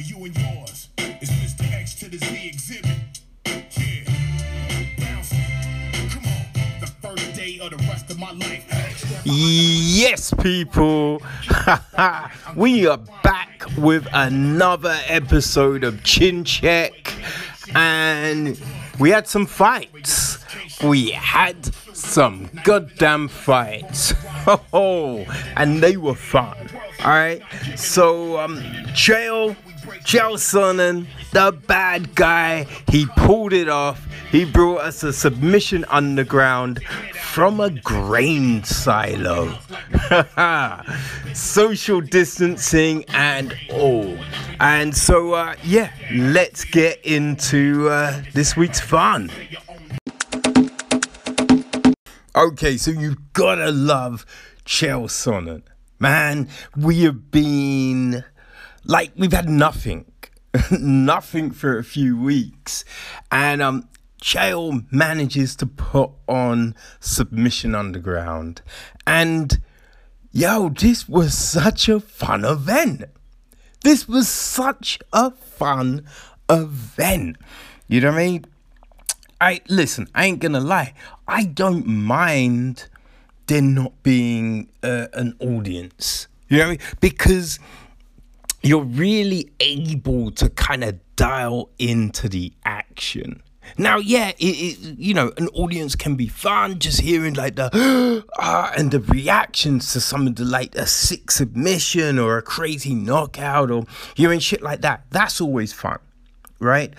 you and yours. Mr. X to the Z exhibit. Yeah. Come on. The first day of the rest of my life. Yes, people, we are back with another episode of Chin Check, and we had some fights. We had some goddamn fights. Oh, and they were fun. All right, so um, Chael, Chael Sonnen, the bad guy, he pulled it off. He brought us a submission underground from a grain silo. Social distancing and all. And so, uh, yeah, let's get into uh, this week's fun. Okay, so you've gotta love Chael Sonnen. Man, we have been like we've had nothing. nothing for a few weeks. And um Chael manages to put on Submission Underground. And yo, this was such a fun event. This was such a fun event. You know what I mean? I listen, I ain't gonna lie. I don't mind there not being uh, an audience. You know I mean? Because you're really able to kind of dial into the action. Now, yeah, it, it, you know, an audience can be fun just hearing like the ah, and the reactions to some of the like a sick submission or a crazy knockout or hearing shit like that. That's always fun, right?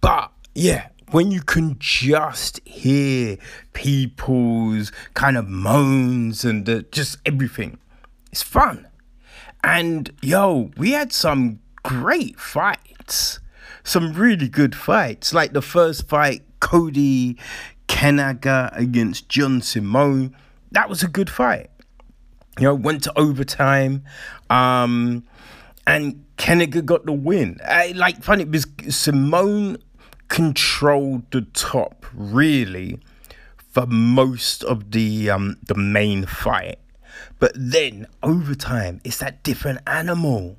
But yeah, when you can just hear people's kind of moans and the, just everything, it's fun. And yo, we had some great fights, some really good fights. Like the first fight, Cody Kanega against John Simone, that was a good fight. You know, went to overtime. Um, and Kanega got the win. I, like funny because Simone controlled the top really for most of the um the main fight. But then over time it's that different animal.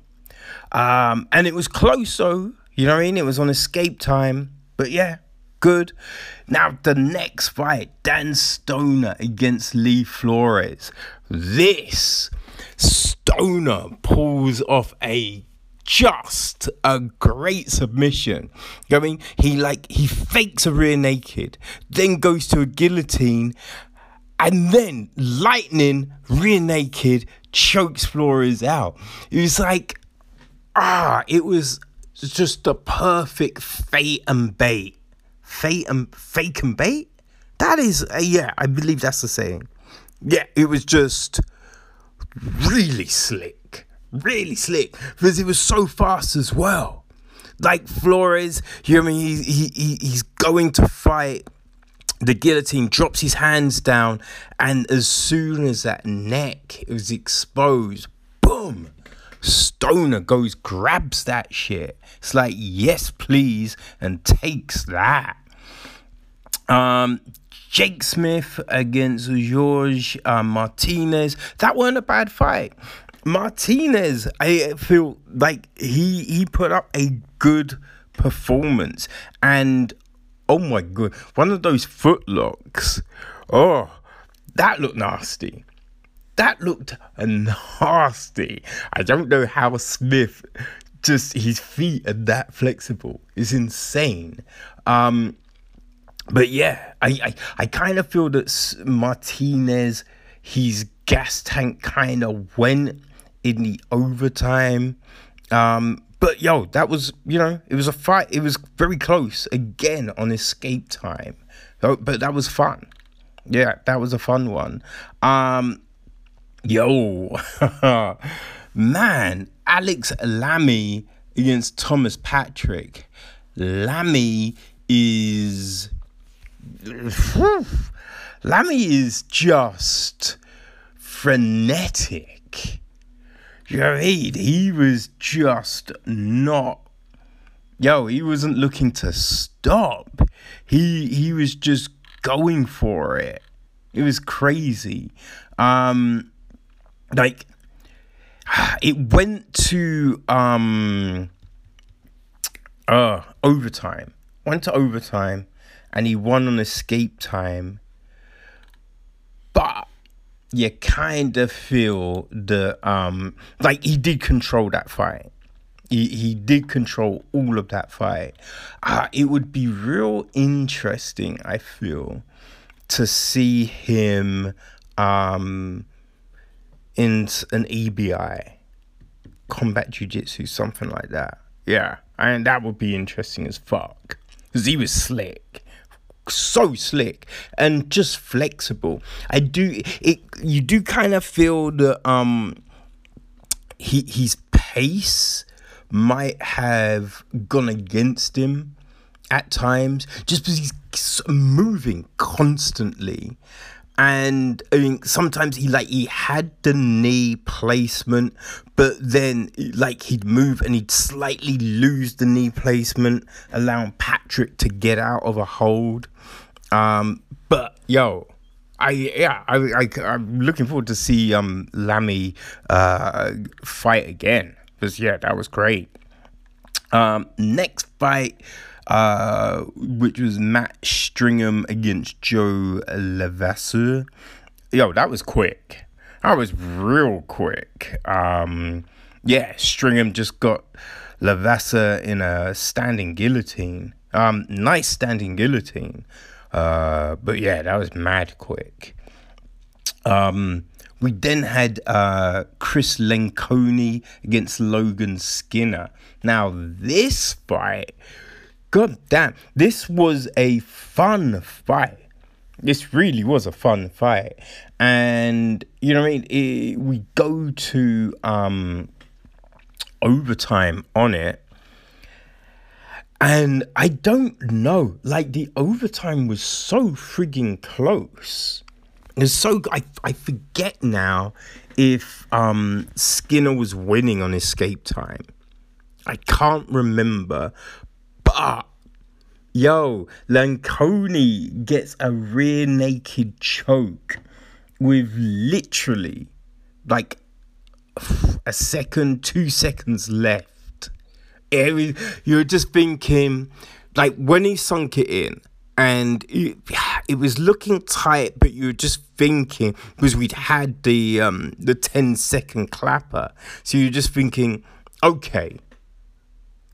Um and it was close though, you know what I mean? It was on escape time. But yeah, good. Now the next fight, Dan Stoner against Lee Flores. This Stoner pulls off a just a great submission. You know I mean? He like he fakes a rear naked, then goes to a guillotine, and then lightning rear naked chokes Flores out. It was like ah, it was just the perfect fate and bait. Fate and fake and bait? That is uh, yeah, I believe that's the saying. Yeah, it was just really slick really slick because he was so fast as well. Like Flores, you know what I mean? He, he, he, he's going to fight. The guillotine drops his hands down, and as soon as that neck is exposed, boom, Stoner goes, grabs that shit. It's like, yes, please, and takes that. Um, Jake Smith against George uh, Martinez. That wasn't a bad fight. Martinez, I feel like he he put up a good performance, and oh my god, one of those footlocks. Oh, that looked nasty. That looked nasty. I don't know how Smith just his feet are that flexible. It's insane. Um, but yeah, I I, I kind of feel that Martinez, his gas tank kind of went in the overtime. Um, but yo, that was you know it was a fight. It was very close again on escape time. But that was fun. Yeah, that was a fun one. Um, yo, man, Alex Lamy against Thomas Patrick. Lamy is. Lamy is just frenetic. Jared, he was just not. Yo, he wasn't looking to stop. He he was just going for it. It was crazy. Um, like it went to um uh overtime. Went to overtime and he won on escape time. But you kind of feel the um like he did control that fight. He he did control all of that fight. Uh, it would be real interesting, I feel, to see him um in an EBI combat jiu-jitsu something like that yeah and that would be interesting as fuck because he was slick so slick and just flexible. I do it you do kind of feel that um he his pace might have gone against him at times just because he's moving constantly and I mean sometimes he like he had the knee placement, but then like he'd move and he'd slightly lose the knee placement, allowing Patrick to get out of a hold. Um, but yo, I yeah, I, I I'm looking forward to see um Lamy uh fight again because yeah, that was great. Um, next fight uh, which was Matt Stringham against Joe Levasseur. Yo, that was quick. That was real quick. Um, yeah, Stringham just got Levasseur in a standing guillotine. Um, nice standing guillotine. Uh, but yeah, that was mad quick. Um, we then had uh, Chris Lencioni against Logan Skinner. Now, this fight God damn, this was a fun fight. This really was a fun fight. And, you know what I mean? It, we go to um, overtime on it. And I don't know, like the overtime was so frigging close. It's so I I forget now if um Skinner was winning on escape time. I can't remember, but yo, Lencioni gets a rear naked choke with literally like a second, two seconds left. Was, you're just thinking, like when he sunk it in, and it, it was looking tight, but you were just thinking because we'd had the um the 10 second clapper, so you're just thinking, okay,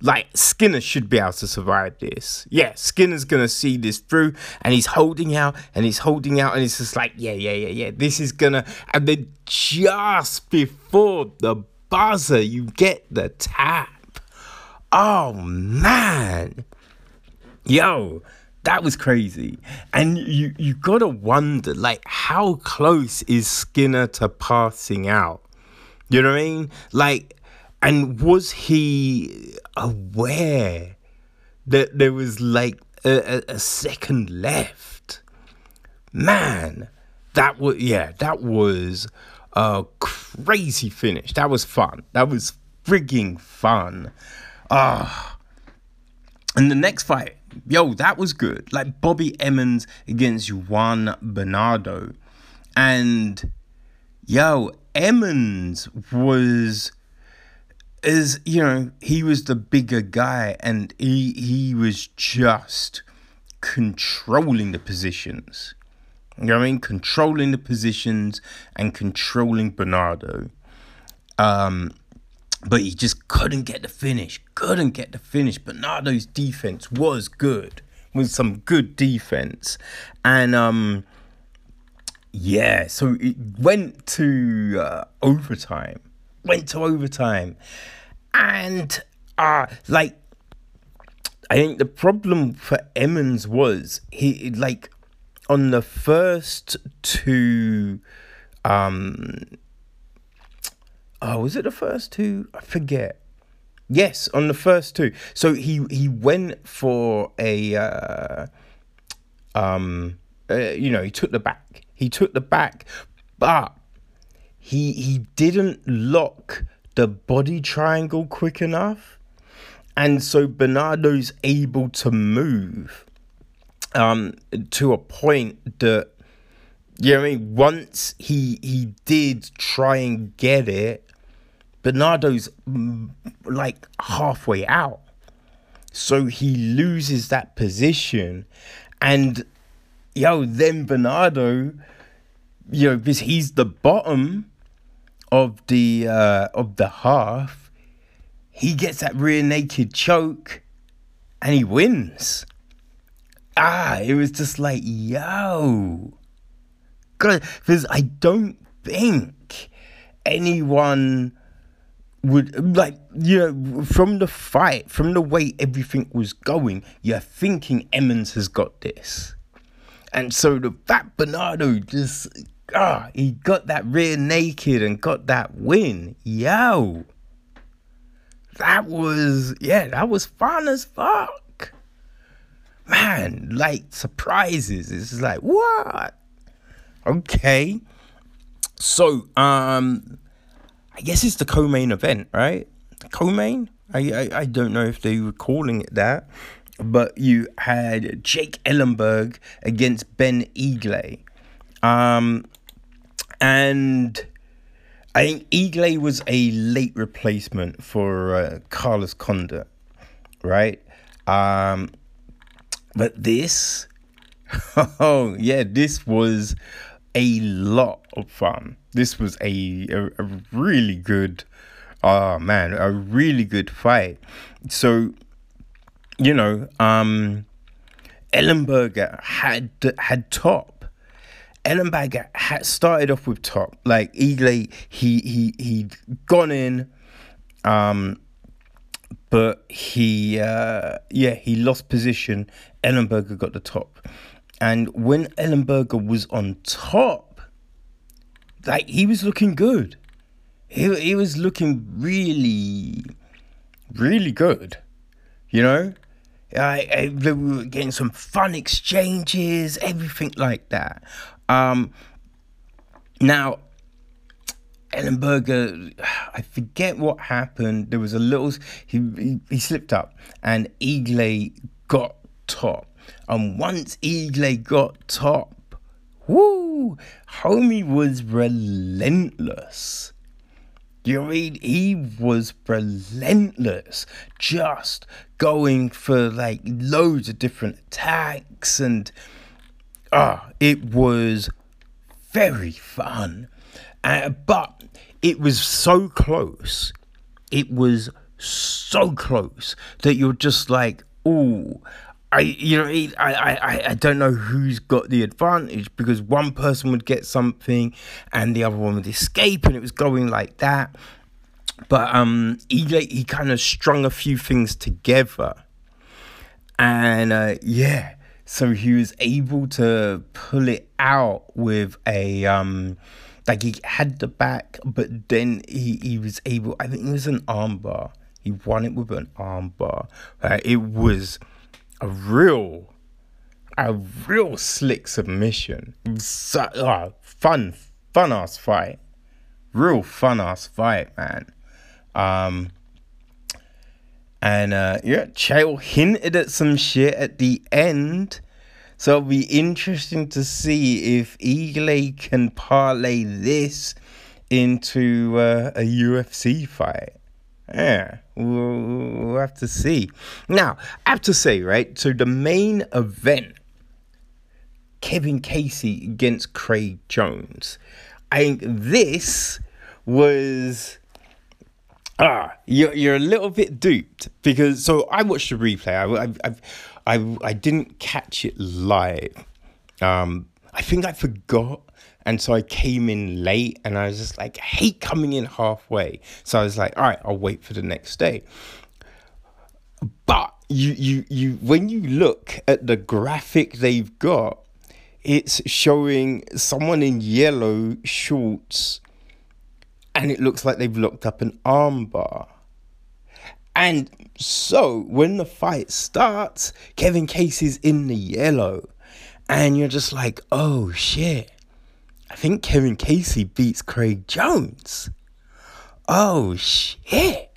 like Skinner should be able to survive this. Yeah, Skinner's gonna see this through, and he's holding out, and he's holding out, and it's just like, yeah, yeah, yeah, yeah. This is gonna. And then just before the buzzer, you get the tap. Oh man, yo, that was crazy. And you you gotta wonder, like, how close is Skinner to passing out? You know what I mean? Like and was he aware that there was like a, a, second left? Man, that was, yeah, that was a crazy finish. That was fun. That was frigging fun. Ah. And the next fight, yo, that was good. Like Bobby Emmons against Juan Bernardo. And yo, Emmons was is you know he was the bigger guy and he he was just controlling the positions. You know what i mean? Controlling the positions and controlling bernardo. Um but he just couldn't get the finish couldn't get the finish. Bernardo's defense was good with some good defense. And um yeah so it went to uh, overtime went to overtime. And uh like I think the problem for Emmons was he like on the first two um oh was it the first two? I forget. Yes, on the first two. So he he went for a uh, um uh, you know, he took the back. He took the back, but he he didn't lock the body triangle quick enough. And so Bernardo's able to move um, to a point that you know I mean once he he did try and get it, Bernardo's mm, like halfway out. So he loses that position. And yo, then Bernardo, you know, because he's the bottom of the uh of the half, he gets that rear naked choke and he wins. Ah, it was just like, yo. Because I don't think anyone would like you know from the fight from the way everything was going you're thinking emmons has got this and so the fat bernardo just ah he got that rear naked and got that win. Yo. That was yeah that was fun as fuck. Man like surprises. It's like what? Okay. So um I guess it's the co-main event, right? The co-main. I, I I don't know if they were calling it that, but you had Jake Ellenberg against Ben Eagle, um, and I think Eagle was a late replacement for uh, Carlos Condit, right? Um, but this, oh yeah, this was a lot of fun. This was a, a, a really good, oh man, a really good fight. So, you know, um, Ellenberger had had top. Ellenberger had started off with top. Like Eagle, he he he'd gone in, um, but he uh, yeah he lost position. Ellenberger got the top. And when Ellenberger was on top, like he was looking good. He he was looking really, really good. You know, I, I we were getting some fun exchanges, everything like that. Um, now, Ellenberger, I forget what happened. There was a little he he, he slipped up, and Eagle got top and once Eagle got top, whoo, homie was relentless. You read, he was relentless, just going for like loads of different attacks, and ah, it was very fun. Uh, but it was so close. It was so close that you're just like, oh, I you know I, I I don't know who's got the advantage because one person would get something and the other one would escape and it was going like that. But um, he he kind of strung a few things together, and uh, yeah, so he was able to pull it out with a um, like he had the back, but then he he was able. I think it was an armbar. He won it with an armbar. It was a real, a real slick submission. So, uh, fun, fun ass fight. Real fun ass fight, man. Um, and uh, yeah, Chael hinted at some shit at the end. So it'll be interesting to see if Eagle can parlay this into uh, a UFC fight. Yeah, we'll, we'll have to see. Now, I have to say, right? So the main event, Kevin Casey against Craig Jones. I think this was ah you're you're a little bit duped because so I watched the replay. I I I I, didn't catch it live. Um, I think I forgot and so I came in late and I was just like, I hate coming in halfway. So I was like, all right, I'll wait for the next day. But you you you when you look at the graphic they've got, it's showing someone in yellow shorts and it looks like they've locked up an armbar. And so when the fight starts, Kevin Casey's in the yellow. And you're just like, oh shit. I think Kevin Casey beats Craig Jones. Oh shit.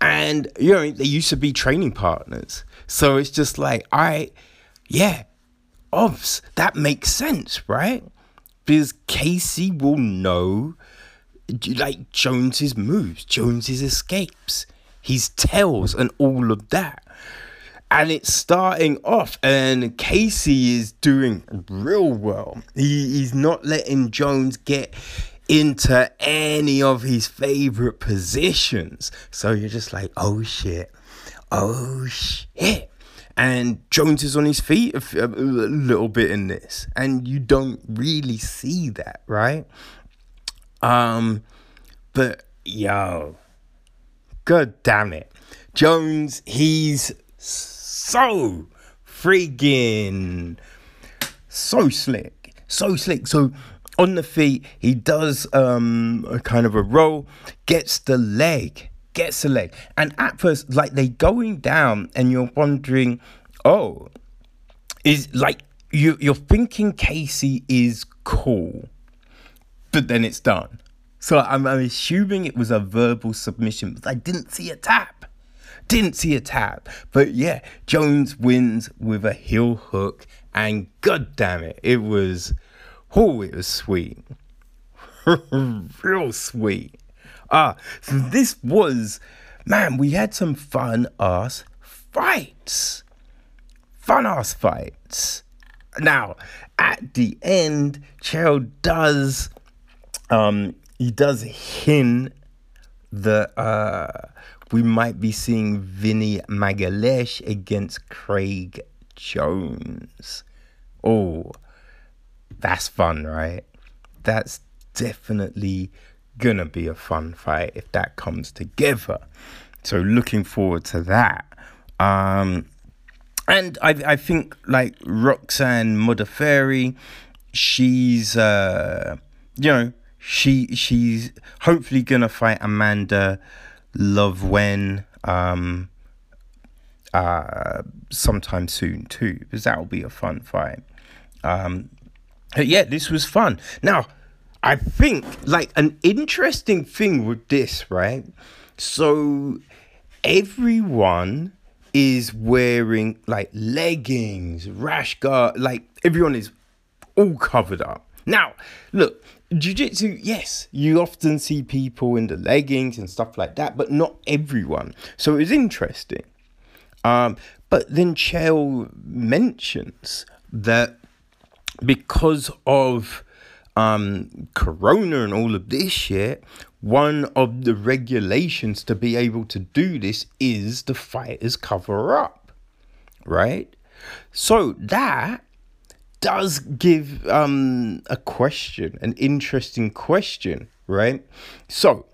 And you know, they used to be training partners. So it's just like, right, yeah, obs, that makes sense, right? Because Casey will know like Jones's moves, Jones's escapes, his tells and all of that. and it's starting off, and Casey is doing real well. He, he's not letting Jones get into any of his favorite positions. So you're just like, oh shit, oh shit. And Jones is on his feet a, a little bit in this, and you don't really see that, right? Um, but yo, god damn it, Jones, he's so freaking so slick, so slick. So on the feet, he does um a kind of a roll, gets the leg, gets the leg, and at first, like they going down, and you're wondering, oh, is like you you're thinking Casey is cool, but then it's done. So I'm, I'm assuming it was a verbal submission, but I didn't see a tap. Didn't see a tap. But yeah, Jones wins with a heel hook, and god damn it, it was oh, it was sweet. Real sweet. Ah, so this was man, we had some fun ass fights. Fun ass fights. Now, at the end, Chael does um he does hint that uh we might be seeing Vinny Magalhaes against Craig Jones. Oh, that's fun, right? That's definitely gonna be a fun fight if that comes together. So looking forward to that. Um, and I I think like Roxanne Modafferi, she's uh, you know she she's hopefully gonna fight Amanda Love when um uh sometime soon too because that will be a fun fight. Um, but yeah, this was fun. Now, I think like an interesting thing with this, right? So everyone is wearing like leggings, rash guard, like everyone is all covered up. Now, look, jiu-jitsu, yes, you often see people in the leggings and stuff like that, but not everyone. So it's interesting. Um, but then Chael mentions that because of um, Corona and all of this shit, one of the regulations to be able to do this is the fighters cover up, right? So that does give um, a question, an interesting question, right? So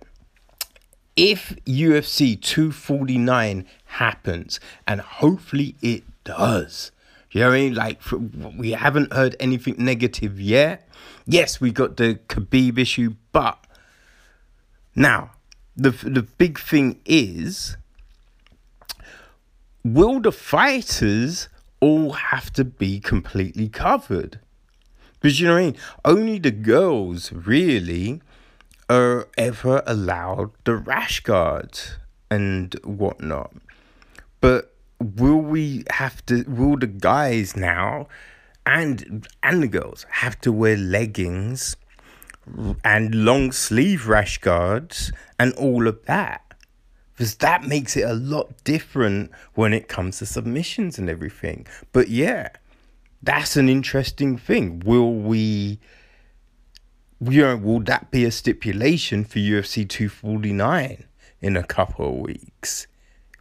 if UFC 249 happens, and hopefully it does, you know what I mean? Like, we haven't heard anything negative yet. Yes, we got the Khabib issue, but now the the big thing is, will the fighters all have to be completely covered? Because you know what I mean? Only the girls really are ever allowed the rash guards and whatnot. But will we have to will the guys now and and the girls have to wear leggings and long sleeve rash guards and all of that because that makes it a lot different when it comes to submissions and everything but yeah that's an interesting thing will we you know will that be a stipulation for UFC 249 in a couple of weeks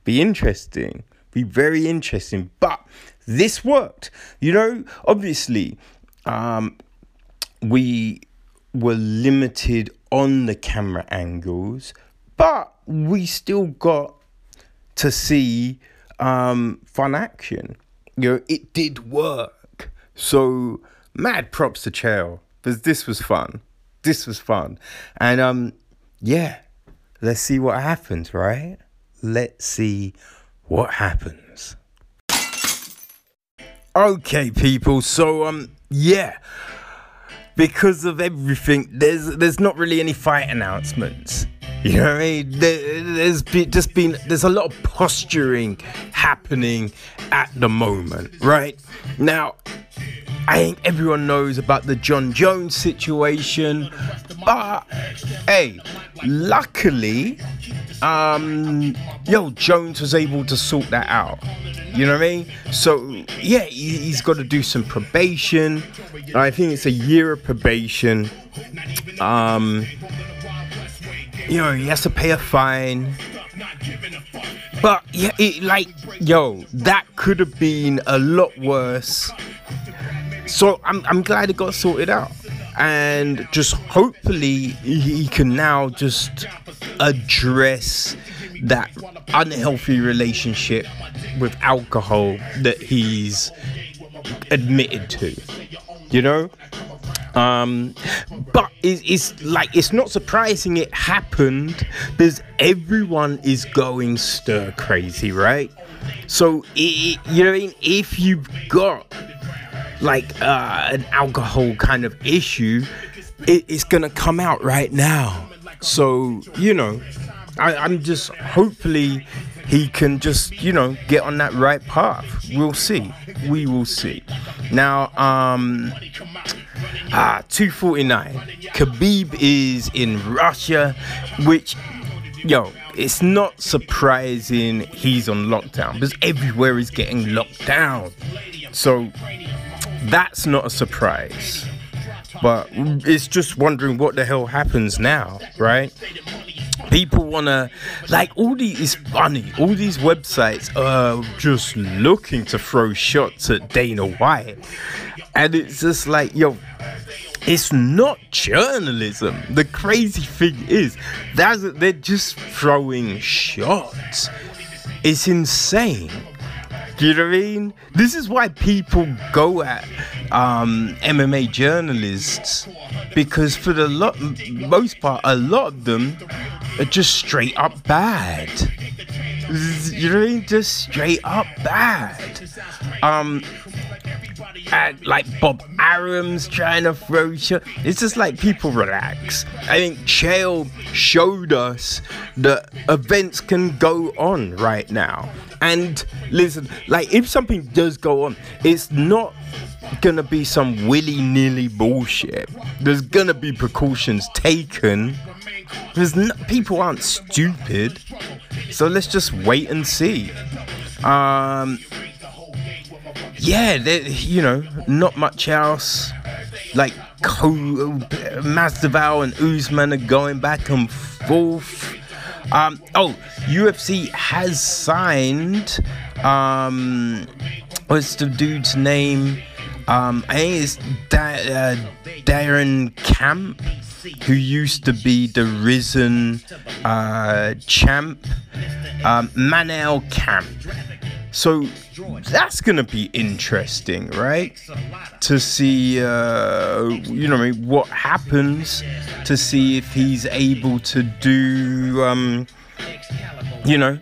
be interesting be very interesting. But this worked. You know, obviously, um, we were limited on the camera angles, but we still got to see um, fun action. You know, it did work. So mad props to Chael because this was fun. This was fun, and um, yeah, let's see what happens, right? Let's see what happens. Okay, people. So um, yeah, because of everything, there's there's not really any fight announcements. You know what I mean? There, there's been, just been there's a lot of posturing happening at the moment, right? Now, I think everyone knows about the Jon Jones situation, but hey, luckily, um, yo, Jones was able to sort that out. You know what I mean? So yeah, he, he's got to do some probation. I think it's a year of probation. Um, you know, he has to pay a fine. But yeah, it like yo, that could have been a lot worse. So I'm I'm glad it got sorted out, and just hopefully he can now just address that unhealthy relationship with alcohol that he's admitted to. You know, um, but it's, it's like it's not surprising it happened because everyone is going stir crazy, right? So it, you know, I mean? if you've got like uh, an alcohol kind of issue, it, it's gonna come out right now. So you know, I, I'm just hopefully he can just you know get on that right path. We'll see. We will see. Now, um, ah, 249. Khabib is in Russia, which yo, it's not surprising he's on lockdown because everywhere is getting locked down. So that's not a surprise. But it's just wondering what the hell happens now, right? People wanna like all these it's funny, all these websites are just looking to throw shots at Dana White. And it's just like, yo, it's not journalism. The crazy thing is, that's they're just throwing shots. It's insane. Do you know what I mean? This is why people go at um, MMA journalists because for the lot, most part, a lot of them are just straight up bad. You know what I mean? Just straight up bad. Um, like Bob Arum's trying to throw shit. It's just like people relax. I think Chael showed us that events can go on right now. And listen, like if something does go on, it's not gonna be some willy nilly bullshit. There's gonna be precautions taken. There's people aren't stupid. So let's just wait and see. Um, yeah, you know, not much else. Like Co- Masvidal and Usman are going back and forth. Um, oh, UFC has signed. Um, what's the dude's name? Um, I think it's da- uh, Darren Camp, who used to be the Rizin uh, champ. Um, Manel Kape. So that's gonna be interesting, right? To see, uh, you know, what happens. To see if he's able to do, um, you know,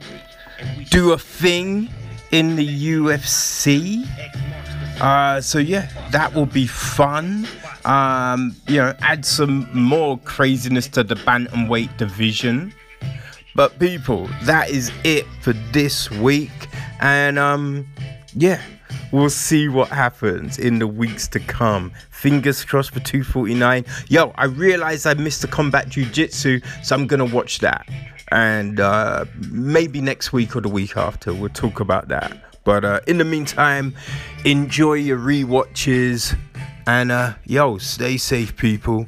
do a thing in the UFC. Uh, so yeah, that will be fun. Um, you know, add some more craziness to the bantamweight division. But people, that is it for this week. And um, yeah, we'll see what happens in the weeks to come. Fingers crossed for 249. Yo, I realized I missed the combat jiu-jitsu, so I'm gonna watch that. And uh, maybe next week or the week after, we'll talk about that. But uh, in the meantime, enjoy your re-watches and uh, yo, stay safe, people.